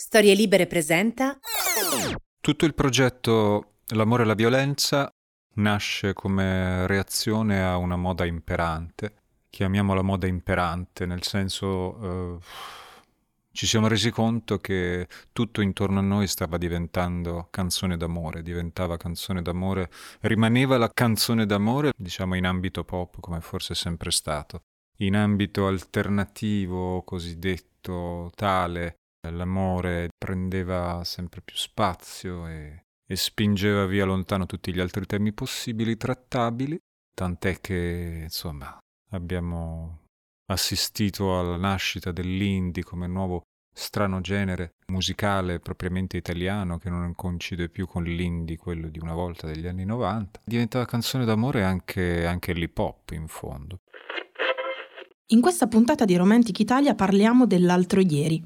Storie Libere presenta Tutto il progetto L'amore e la violenza nasce come reazione a una moda imperante. Chiamiamola moda imperante, nel senso eh, ci siamo resi conto che tutto intorno a noi stava diventando canzone d'amore, diventava canzone d'amore, rimaneva la canzone d'amore, diciamo in ambito pop come forse è sempre stato. In ambito alternativo, cosiddetto tale, l'amore prendeva sempre più spazio e, e spingeva via lontano tutti gli altri temi possibili trattabili, tant'è che, insomma, abbiamo assistito alla nascita dell'indie come nuovo strano genere musicale propriamente italiano che non coincide più con l'indie, quello di una volta degli anni 90. Diventava canzone d'amore anche, anche l'hip hop in fondo. In questa puntata di Romantic Italia parliamo dell'altro ieri.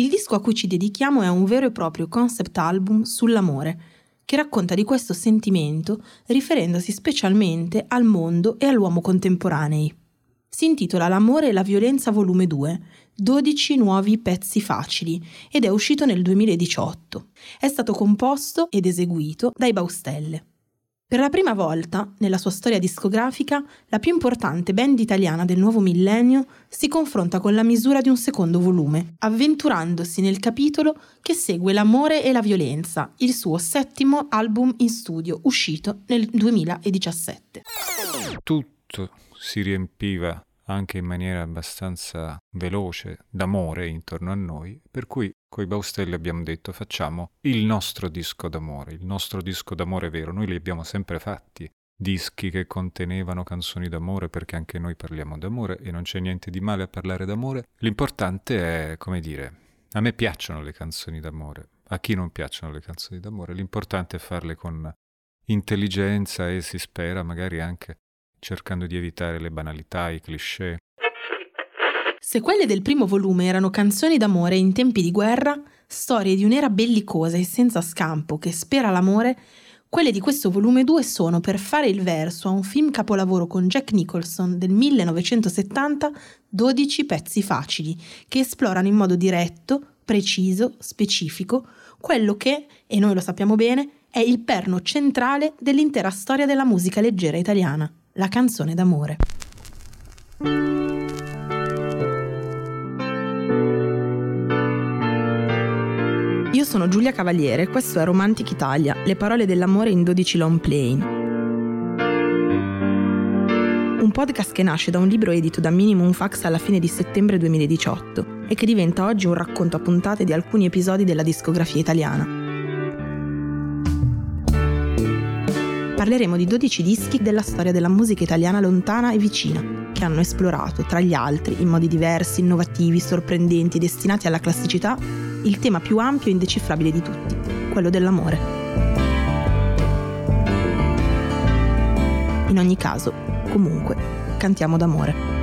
Il disco a cui ci dedichiamo è un vero e proprio concept album sull'amore, che racconta di questo sentimento riferendosi specialmente al mondo e all'uomo contemporanei. Si intitola L'amore e la violenza volume 2, 12 nuovi pezzi facili ed è uscito nel 2018. È stato composto ed eseguito dai Baustelle. Per la prima volta, nella sua storia discografica, la più importante band italiana del nuovo millennio si confronta con la misura di un secondo volume, avventurandosi nel capitolo che segue L'amore e la violenza, il suo settimo album in studio uscito nel 2017. Tutto si riempiva anche in maniera abbastanza veloce d'amore intorno a noi, per cui coi Baustelli abbiamo detto facciamo il nostro disco d'amore, il nostro disco d'amore vero, noi li abbiamo sempre fatti, dischi che contenevano canzoni d'amore perché anche noi parliamo d'amore e non c'è niente di male a parlare d'amore, l'importante è, come dire, a me piacciono le canzoni d'amore, a chi non piacciono le canzoni d'amore, l'importante è farle con intelligenza e si spera magari anche cercando di evitare le banalità, i cliché. Se quelle del primo volume erano canzoni d'amore in tempi di guerra, storie di un'era bellicosa e senza scampo che spera l'amore, quelle di questo volume 2 sono, per fare il verso a un film capolavoro con Jack Nicholson del 1970, 12 pezzi facili, che esplorano in modo diretto, preciso, specifico, quello che, e noi lo sappiamo bene, è il perno centrale dell'intera storia della musica leggera italiana la canzone d'amore. Sono Giulia Cavaliere, questo è Romantic Italia, le parole dell'amore in 12 long plane. Un podcast che nasce da un libro edito da Minimum Fax alla fine di settembre 2018 e che diventa oggi un racconto a puntate di alcuni episodi della discografia italiana. parleremo di 12 dischi della storia della musica italiana lontana e vicina, che hanno esplorato, tra gli altri, in modi diversi, innovativi, sorprendenti, destinati alla classicità, il tema più ampio e indecifrabile di tutti, quello dell'amore. In ogni caso, comunque, cantiamo d'amore.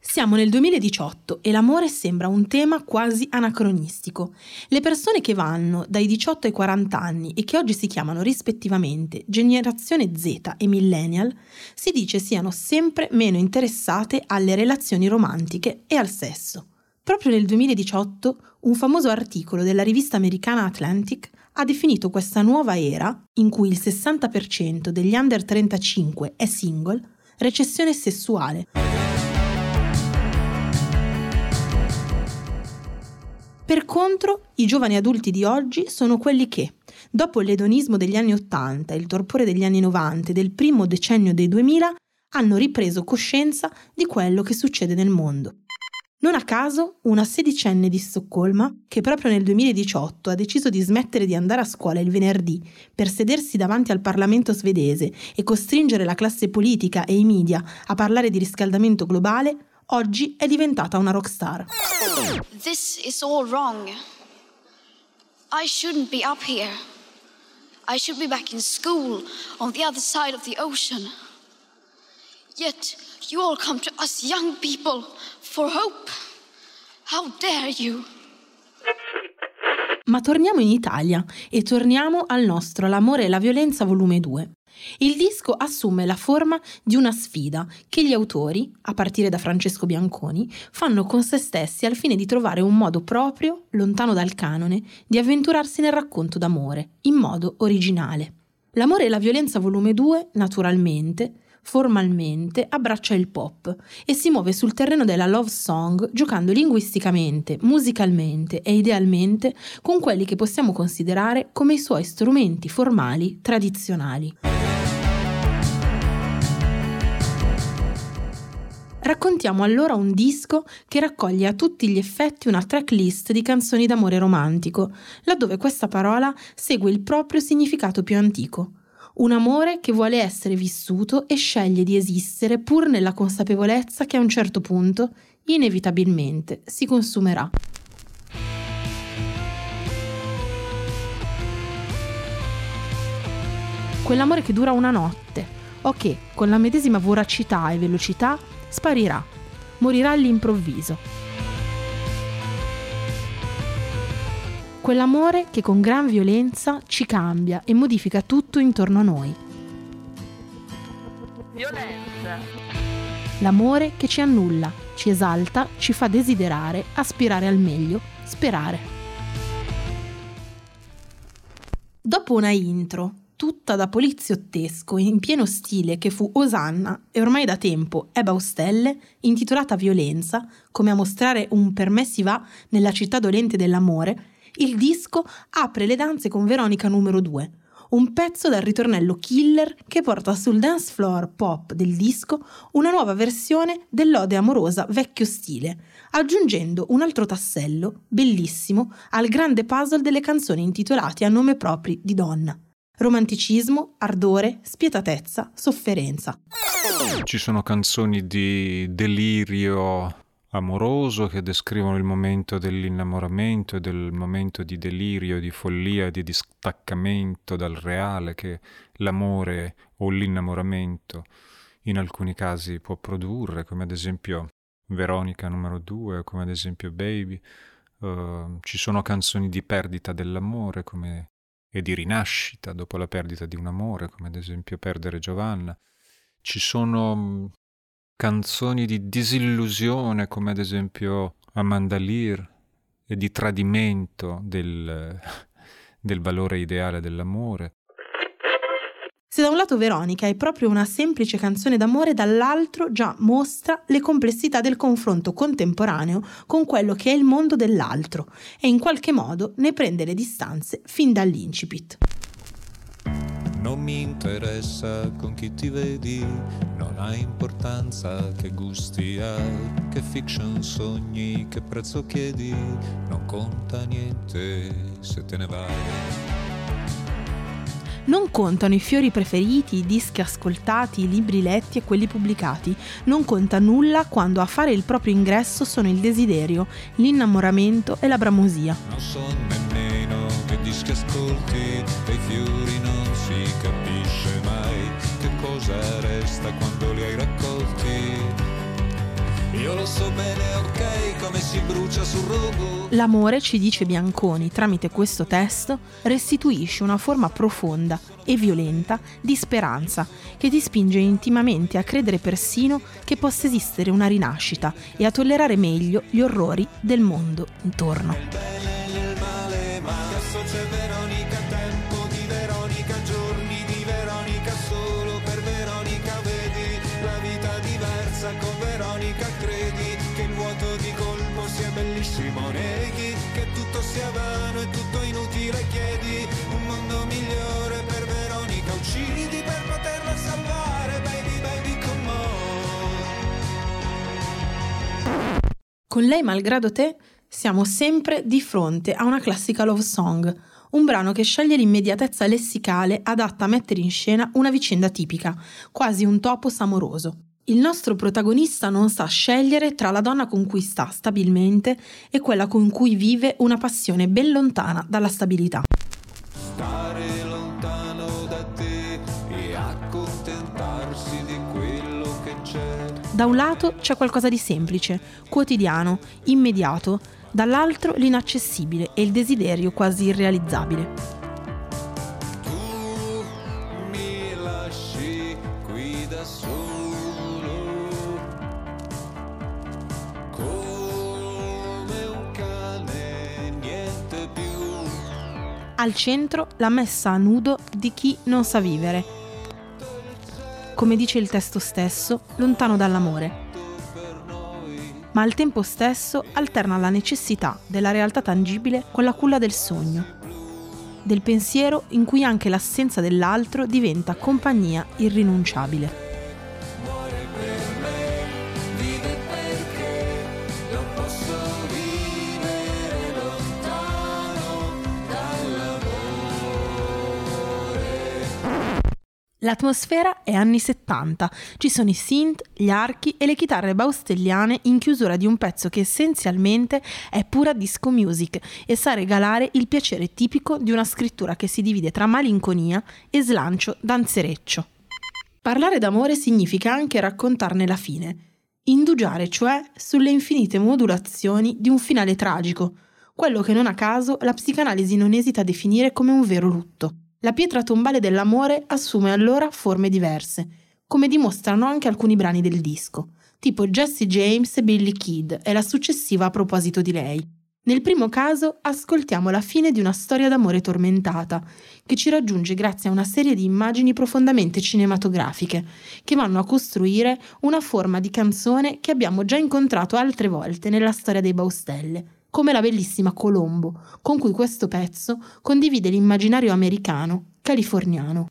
Siamo nel 2018 e l'amore sembra un tema quasi anacronistico. Le persone che vanno dai 18 ai 40 anni e che oggi si chiamano rispettivamente generazione Z e millennial, si dice siano sempre meno interessate alle relazioni romantiche e al sesso. Proprio nel 2018 un famoso articolo della rivista americana Atlantic ha definito questa nuova era, in cui il 60% degli under 35 è single, recessione sessuale. Per contro, i giovani adulti di oggi sono quelli che, dopo l'edonismo degli anni Ottanta e il torpore degli anni 90 e del primo decennio dei 2000, hanno ripreso coscienza di quello che succede nel mondo. Non a caso, una sedicenne di Stoccolma, che proprio nel 2018 ha deciso di smettere di andare a scuola il venerdì per sedersi davanti al Parlamento svedese e costringere la classe politica e i media a parlare di riscaldamento globale, oggi è diventata una rockstar. This is all wrong. I shouldn't be up here. I should be back in school on the other side of the ocean. Yet you all come to us young people for hope. How dare you? Ma torniamo in Italia e torniamo al nostro L'amore e la violenza volume 2. Il disco assume la forma di una sfida che gli autori, a partire da Francesco Bianconi, fanno con se stessi al fine di trovare un modo proprio, lontano dal canone, di avventurarsi nel racconto d'amore, in modo originale. L'amore e la violenza volume 2, naturalmente, formalmente abbraccia il pop e si muove sul terreno della love song giocando linguisticamente, musicalmente e idealmente con quelli che possiamo considerare come i suoi strumenti formali tradizionali. Raccontiamo allora un disco che raccoglie a tutti gli effetti una tracklist di canzoni d'amore romantico, laddove questa parola segue il proprio significato più antico, un amore che vuole essere vissuto e sceglie di esistere pur nella consapevolezza che a un certo punto, inevitabilmente, si consumerà. Quell'amore che dura una notte, o che, con la medesima voracità e velocità, sparirà, morirà all'improvviso. Quell'amore che con gran violenza ci cambia e modifica tutto intorno a noi. Violenza. L'amore che ci annulla, ci esalta, ci fa desiderare, aspirare al meglio, sperare. Dopo una intro, tutta da poliziottesco in pieno stile che fu Osanna e ormai da tempo è Baustelle, intitolata Violenza, come a mostrare un per me si va nella città dolente dell'amore, il disco apre le danze con Veronica numero 2, un pezzo dal ritornello killer che porta sul dance floor pop del disco una nuova versione dell'ode amorosa vecchio stile, aggiungendo un altro tassello, bellissimo, al grande puzzle delle canzoni intitolate a nome propri di donna. Romanticismo, ardore, spietatezza, sofferenza. Ci sono canzoni di delirio amoroso che descrivono il momento dell'innamoramento del momento di delirio, di follia, di distaccamento dal reale che l'amore o l'innamoramento in alcuni casi può produrre, come ad esempio Veronica numero 2, come ad esempio Baby. Uh, ci sono canzoni di perdita dell'amore come, e di rinascita dopo la perdita di un amore, come ad esempio Perdere Giovanna. Ci sono canzoni di disillusione come ad esempio Amanda Lear e di tradimento del, del valore ideale dell'amore. Se da un lato Veronica è proprio una semplice canzone d'amore, dall'altro già mostra le complessità del confronto contemporaneo con quello che è il mondo dell'altro e in qualche modo ne prende le distanze fin dall'incipit. Non mi interessa con chi ti vedi, non ha importanza che gusti hai, che fiction sogni, che prezzo chiedi, non conta niente se te ne vai. Non contano i fiori preferiti, i dischi ascoltati, i libri letti e quelli pubblicati. Non conta nulla quando a fare il proprio ingresso sono il desiderio, l'innamoramento e la bramosia. Non so nemmeno che dischi ascolti e i fiori non si capisce mai che cosa resta quando li hai raccolti. Io lo so bene, ok, come si brucia sul rogo. L'amore, ci dice Bianconi tramite questo testo, restituisce una forma profonda e violenta di speranza che ti spinge intimamente a credere persino che possa esistere una rinascita e a tollerare meglio gli orrori del mondo intorno. Sia bellissimo, neghi che tutto sia vano e tutto inutile, chiedi un mondo migliore per Veronica, uccidi per poterla salvare, baby, baby, come on. Con lei, malgrado te, siamo sempre di fronte a una classica love song, un brano che sceglie l'immediatezza lessicale adatta a mettere in scena una vicenda tipica, quasi un topos amoroso. Il nostro protagonista non sa scegliere tra la donna con cui sta stabilmente e quella con cui vive una passione ben lontana dalla stabilità. Stare lontano da te e accontentarsi di quello che c'è. Da un lato c'è qualcosa di semplice, quotidiano, immediato, dall'altro l'inaccessibile e il desiderio quasi irrealizzabile. Al centro la messa a nudo di chi non sa vivere. Come dice il testo stesso, lontano dall'amore. Ma al tempo stesso alterna la necessità della realtà tangibile con la culla del sogno, del pensiero in cui anche l'assenza dell'altro diventa compagnia irrinunciabile. L'atmosfera è anni 70, ci sono i synth, gli archi e le chitarre baustelliane in chiusura di un pezzo che essenzialmente è pura disco music e sa regalare il piacere tipico di una scrittura che si divide tra malinconia e slancio danzereccio. Parlare d'amore significa anche raccontarne la fine, indugiare cioè sulle infinite modulazioni di un finale tragico, quello che non a caso la psicanalisi non esita a definire come un vero lutto. La pietra tombale dell'amore assume allora forme diverse, come dimostrano anche alcuni brani del disco, tipo Jesse James e Billy Kid e la successiva a proposito di lei. Nel primo caso ascoltiamo la fine di una storia d'amore tormentata, che ci raggiunge grazie a una serie di immagini profondamente cinematografiche, che vanno a costruire una forma di canzone che abbiamo già incontrato altre volte nella storia dei Baustelle, come la bellissima Colombo, con cui questo pezzo condivide l'immaginario americano, californiano.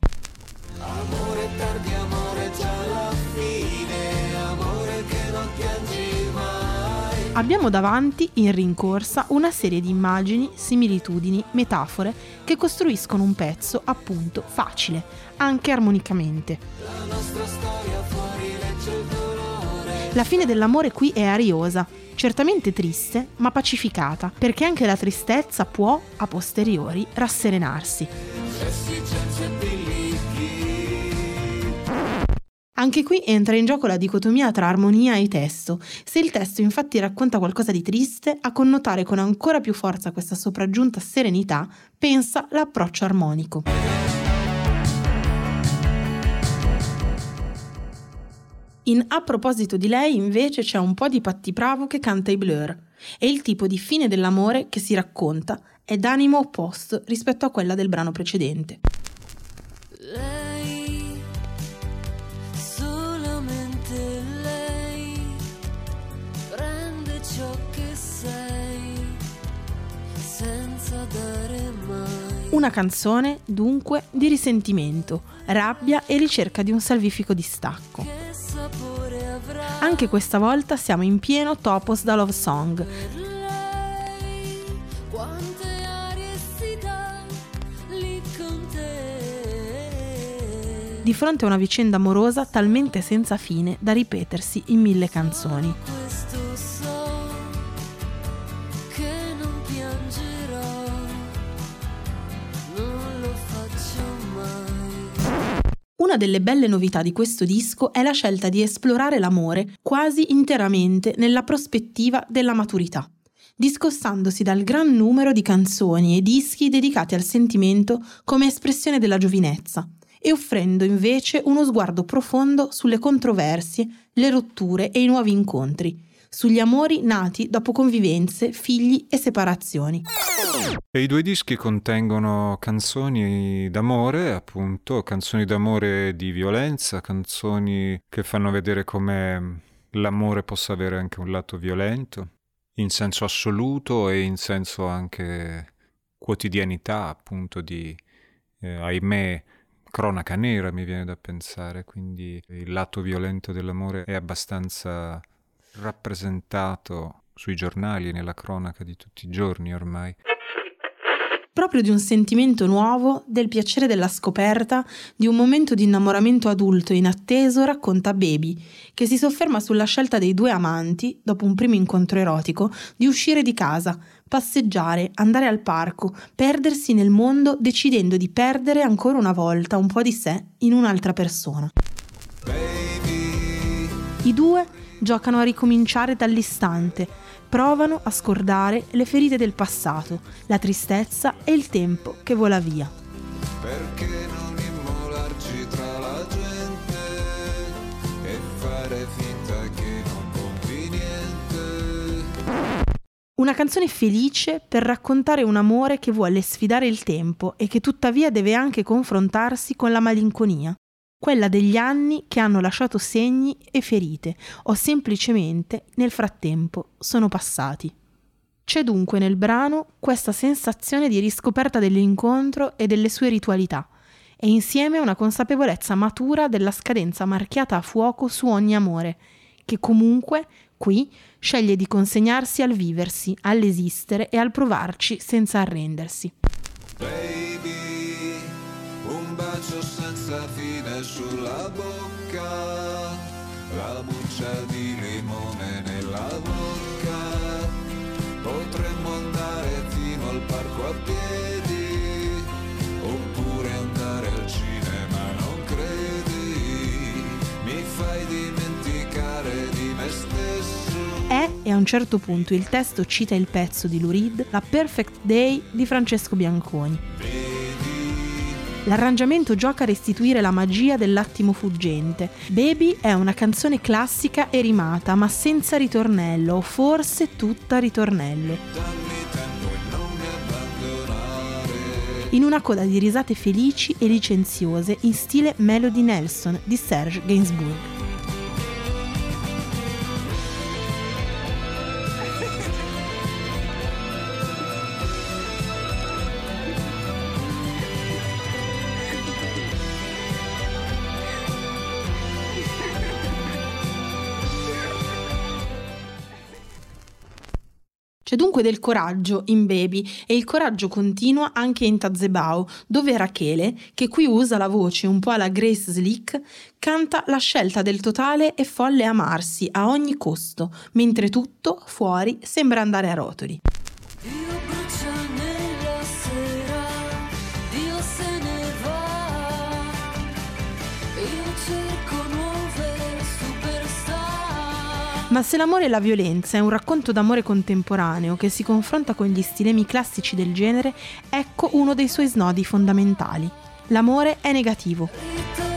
Amore tardi, amore già alla fine, amore che non piangi mai. Abbiamo davanti, in rincorsa, una serie di immagini, similitudini, metafore che costruiscono un pezzo, appunto, facile, anche armonicamente. La nostra storia fuori legge il dolore. La fine dell'amore qui è ariosa, certamente triste, ma pacificata, perché anche la tristezza può, a posteriori, rasserenarsi. Anche qui entra in gioco la dicotomia tra armonia e testo. Se il testo infatti racconta qualcosa di triste, a connotare con ancora più forza questa sopraggiunta serenità, pensa l'approccio armonico. In A proposito di lei invece c'è un po' di Patti Bravo che canta i Blur e il tipo di fine dell'amore che si racconta è d'animo opposto rispetto a quella del brano precedente. Lei, solamente lei, prende ciò che sei senza dare mai. Una canzone, dunque, di risentimento, rabbia e ricerca di un salvifico distacco. Anche questa volta siamo in pieno topos da love song. Di fronte a una vicenda amorosa talmente senza fine da ripetersi in mille canzoni. Una delle belle novità di questo disco è la scelta di esplorare l'amore quasi interamente nella prospettiva della maturità, discostandosi dal gran numero di canzoni e dischi dedicati al sentimento come espressione della giovinezza e offrendo invece uno sguardo profondo sulle controversie, le rotture e i nuovi incontri, sugli amori nati dopo convivenze, figli e separazioni. E I due dischi contengono canzoni d'amore, appunto, canzoni d'amore di violenza, canzoni che fanno vedere come l'amore possa avere anche un lato violento, in senso assoluto e in senso anche quotidianità, appunto, di, eh, ahimè, cronaca nera mi viene da pensare, quindi il lato violento dell'amore è abbastanza rappresentato sui giornali e nella cronaca di tutti i giorni ormai. Proprio di un sentimento nuovo, del piacere della scoperta, di un momento di innamoramento adulto inatteso racconta Baby, che si sofferma sulla scelta dei due amanti, dopo un primo incontro erotico, di uscire di casa, passeggiare, andare al parco, perdersi nel mondo decidendo di perdere ancora una volta un po' di sé in un'altra persona. Baby. I due giocano a ricominciare dall'istante, provano a scordare le ferite del passato, la tristezza e il tempo che vola via. Perché non immolarci tra la gente e fare finta che non conti niente? Una canzone felice per raccontare un amore che vuole sfidare il tempo e che tuttavia deve anche confrontarsi con la malinconia, quella degli anni che hanno lasciato segni e ferite o semplicemente nel frattempo sono passati. C'è dunque nel brano questa sensazione di riscoperta dell'incontro e delle sue ritualità, e insieme una consapevolezza matura della scadenza marchiata a fuoco su ogni amore, che comunque, qui, sceglie di consegnarsi al viversi, all'esistere e al provarci senza arrendersi. Baby, un bacio senza fine sulla bocca, la buccia di limone nella bocca, potremmo andare fino al parco a piedi, oppure andare al cinema, non credi, mi fai dimenticare di me stesso. È, e a un certo punto il testo cita il pezzo di Lou Reed, La Perfect Day di Francesco Bianconi. L'arrangiamento gioca a restituire la magia dell'attimo fuggente. Baby è una canzone classica e rimata, ma senza ritornello, o forse tutta ritornello. In una coda di risate felici e licenziose in stile Melody Nelson di Serge Gainsbourg. C'è dunque del coraggio in Baby e il coraggio continua anche in Tazebao, dove Rachele, che qui usa la voce un po' alla Grace Slick, canta la scelta del totale e folle amarsi a ogni costo, mentre tutto fuori sembra andare a rotoli. Ma se l'amore e la violenza è un racconto d'amore contemporaneo che si confronta con gli stilemi classici del genere, ecco uno dei suoi snodi fondamentali. L'amore è negativo.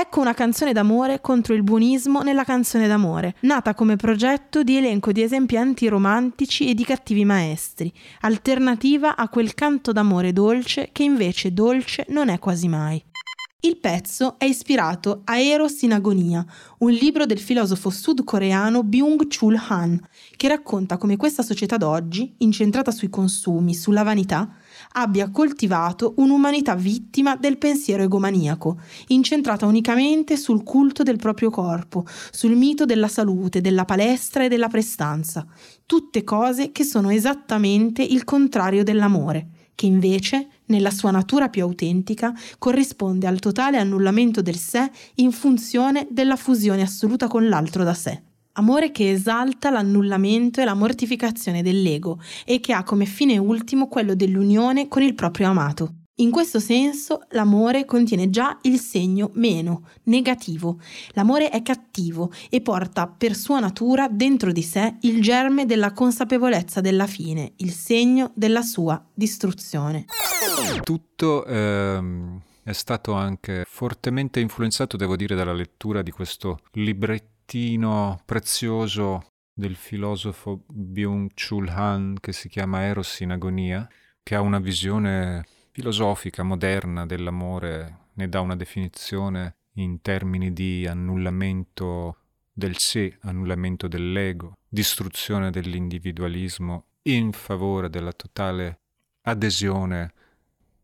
Ecco una canzone d'amore contro il buonismo nella canzone d'amore, nata come progetto di elenco di esempi antiromantici e di cattivi maestri, alternativa a quel canto d'amore dolce che invece dolce non è quasi mai. Il pezzo è ispirato a Eros in agonia, un libro del filosofo sudcoreano Byung-Chul Han, che racconta come questa società d'oggi, incentrata sui consumi, sulla vanità, abbia coltivato un'umanità vittima del pensiero egomaniaco, incentrata unicamente sul culto del proprio corpo, sul mito della salute, della palestra e della prestanza, tutte cose che sono esattamente il contrario dell'amore, che invece, nella sua natura più autentica, corrisponde al totale annullamento del sé in funzione della fusione assoluta con l'altro da sé. Amore che esalta l'annullamento e la mortificazione dell'ego e che ha come fine ultimo quello dell'unione con il proprio amato. In questo senso l'amore contiene già il segno meno, negativo. L'amore è cattivo e porta per sua natura dentro di sé il germe della consapevolezza della fine, il segno della sua distruzione. Tutto ehm, è stato anche fortemente influenzato, devo dire, dalla lettura di questo librettino prezioso del filosofo Byung-Chul Han che si chiama Eros in agonia, che ha una visione filosofica moderna dell'amore, ne dà una definizione in termini di annullamento del sé, annullamento dell'ego, distruzione dell'individualismo in favore della totale adesione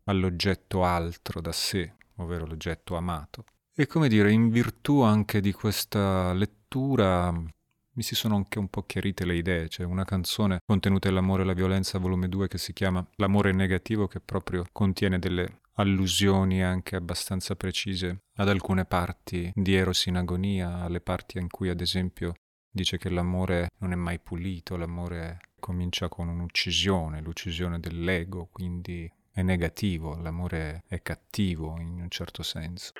all'oggetto altro da sé, ovvero l'oggetto amato. E come dire, in virtù anche di questa lettura mi si sono anche un po' chiarite le idee. C'è una canzone contenuta nell'amore e la violenza, volume 2, che si chiama L'amore negativo, che proprio contiene delle allusioni anche abbastanza precise ad alcune parti di Eros in agonia, alle parti in cui ad esempio dice che l'amore non è mai pulito, l'amore comincia con un'uccisione, l'uccisione dell'ego, quindi è negativo, l'amore è cattivo in un certo senso.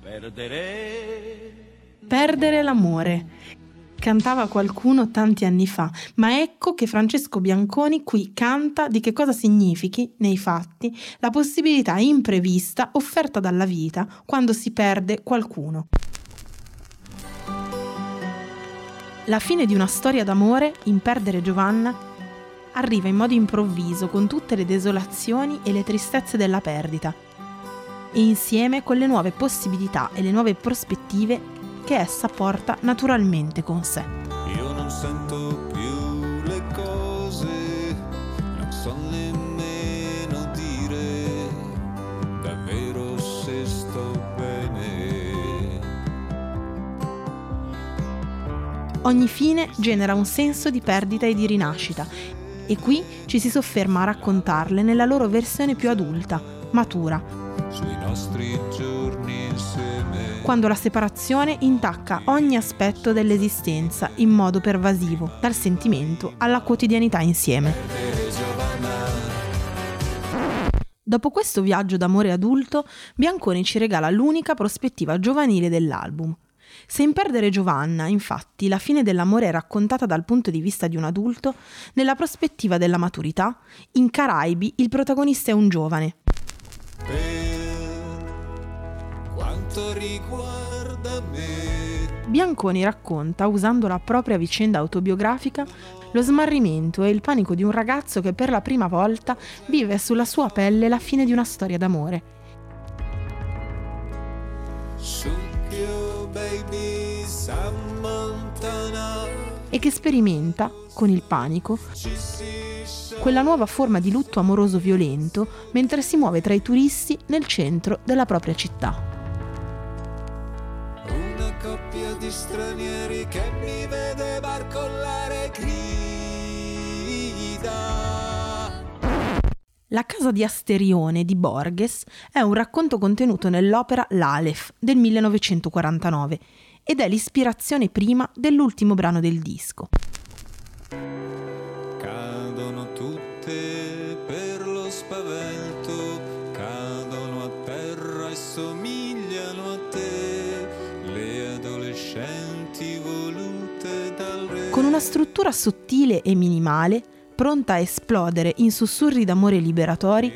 Perdere Perdere l'amore. cantava qualcuno tanti anni fa, ma ecco che Francesco Bianconi qui canta di che cosa significhi, nei fatti, la possibilità imprevista offerta dalla vita quando si perde qualcuno. La fine di una storia d'amore, in Perdere Giovanna, arriva in modo improvviso con tutte le desolazioni e le tristezze della perdita e insieme con le nuove possibilità e le nuove prospettive che essa porta naturalmente con sé. Io non sento più le cose, non so nemmeno dire davvero se sto bene. Ogni fine genera un senso di perdita e di rinascita e qui ci si sofferma a raccontarle nella loro versione più adulta, matura, Sui nostri giorni insieme. quando la separazione intacca ogni aspetto dell'esistenza in modo pervasivo, dal sentimento alla quotidianità insieme. Dopo questo viaggio d'amore adulto, Bianconi ci regala l'unica prospettiva giovanile dell'album. Se in Perdere Giovanna, infatti, la fine dell'amore è raccontata dal punto di vista di un adulto, nella prospettiva della maturità, in Caraibi il protagonista è un giovane, Per quanto riguarda me, Bianconi racconta, usando la propria vicenda autobiografica, lo smarrimento e il panico di un ragazzo che per la prima volta vive sulla sua pelle la fine di una storia d'amore. e che sperimenta, con il panico, quella nuova forma di lutto amoroso violento mentre si muove tra i turisti nel centro della propria città. La casa di Asterione di Borges è un racconto contenuto nell'opera L'Alef del 1949 ed è l'ispirazione prima dell'ultimo brano del disco. Cadono tutte per lo spavento, cadono a terra e somigliano a te, le adolescenti volute dal re. Con una struttura sottile e minimale, pronta a esplodere in sussurri d'amore liberatori,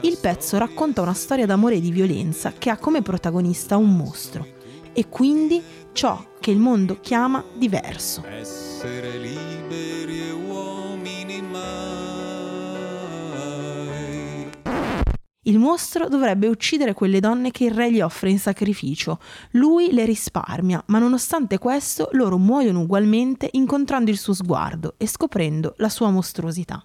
il pezzo racconta una storia d'amore e di violenza che ha come protagonista un mostro e quindi ciò che il mondo chiama diverso. Essere liberi Il mostro dovrebbe uccidere quelle donne che il re gli offre in sacrificio. Lui le risparmia, ma nonostante questo loro muoiono ugualmente incontrando il suo sguardo e scoprendo la sua mostruosità.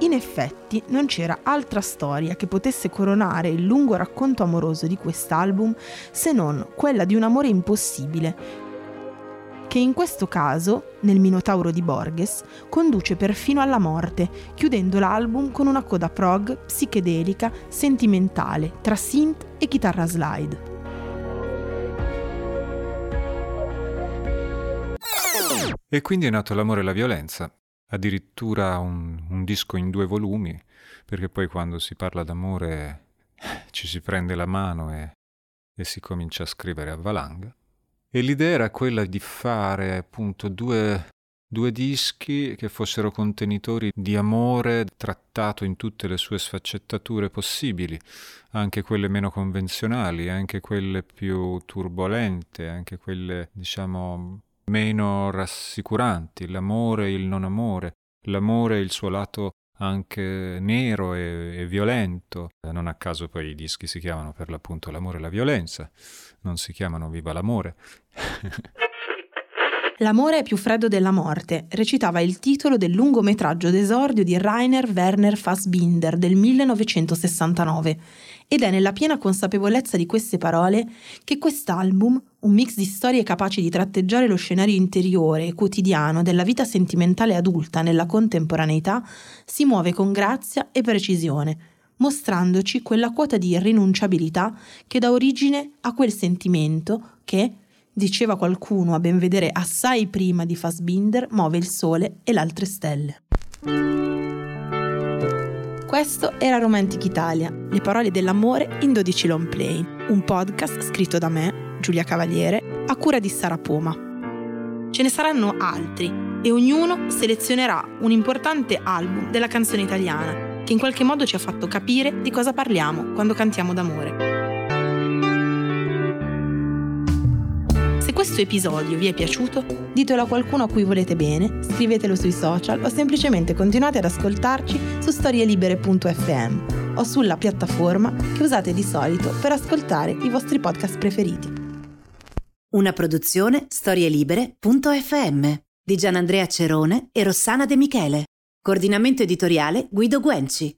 In effetti non c'era altra storia che potesse coronare il lungo racconto amoroso di quest'album se non quella di un amore impossibile, che in questo caso, nel Minotauro di Borges, conduce perfino alla morte, chiudendo l'album con una coda prog psichedelica, sentimentale, tra synth e chitarra slide. E quindi è nato L'amore e la violenza, addirittura un, un disco in due volumi, perché poi quando si parla d'amore eh, ci si prende la mano e, e si comincia a scrivere a valanga. E l'idea era quella di fare appunto due, due dischi che fossero contenitori di amore trattato in tutte le sue sfaccettature possibili, anche quelle meno convenzionali, anche quelle più turbolente, anche quelle diciamo meno rassicuranti, l'amore e il non amore, l'amore e il suo lato anche nero e, e violento. Eh, Non a caso poi i dischi si chiamano per l'appunto L'amore e la violenza, non si chiamano Viva l'amore. L'amore è più freddo della morte, recitava il titolo del lungometraggio d'esordio di Rainer Werner Fassbinder del 1969 ed è nella piena consapevolezza di queste parole che quest'album, un mix di storie capaci di tratteggiare lo scenario interiore e quotidiano della vita sentimentale adulta nella contemporaneità, si muove con grazia e precisione, mostrandoci quella quota di irrinunciabilità che dà origine a quel sentimento che, diceva qualcuno a ben vedere assai prima di Fassbinder, muove il sole e le altre stelle. Questo era Romantic Italia, le parole dell'amore in 12 long play, un podcast scritto da me, Giulia Cavaliere, a cura di Sara Poma. Ce ne saranno altri e ognuno selezionerà un importante album della canzone italiana che in qualche modo ci ha fatto capire di cosa parliamo quando cantiamo d'amore. Questo episodio vi è piaciuto, ditelo a qualcuno a cui volete bene, scrivetelo sui social o semplicemente continuate ad ascoltarci su storielibere.fm o sulla piattaforma che usate di solito per ascoltare i vostri podcast preferiti. Una produzione storielibere.fm di Gianandrea Cerone e Rossana De Michele. Coordinamento editoriale Guido Guenci.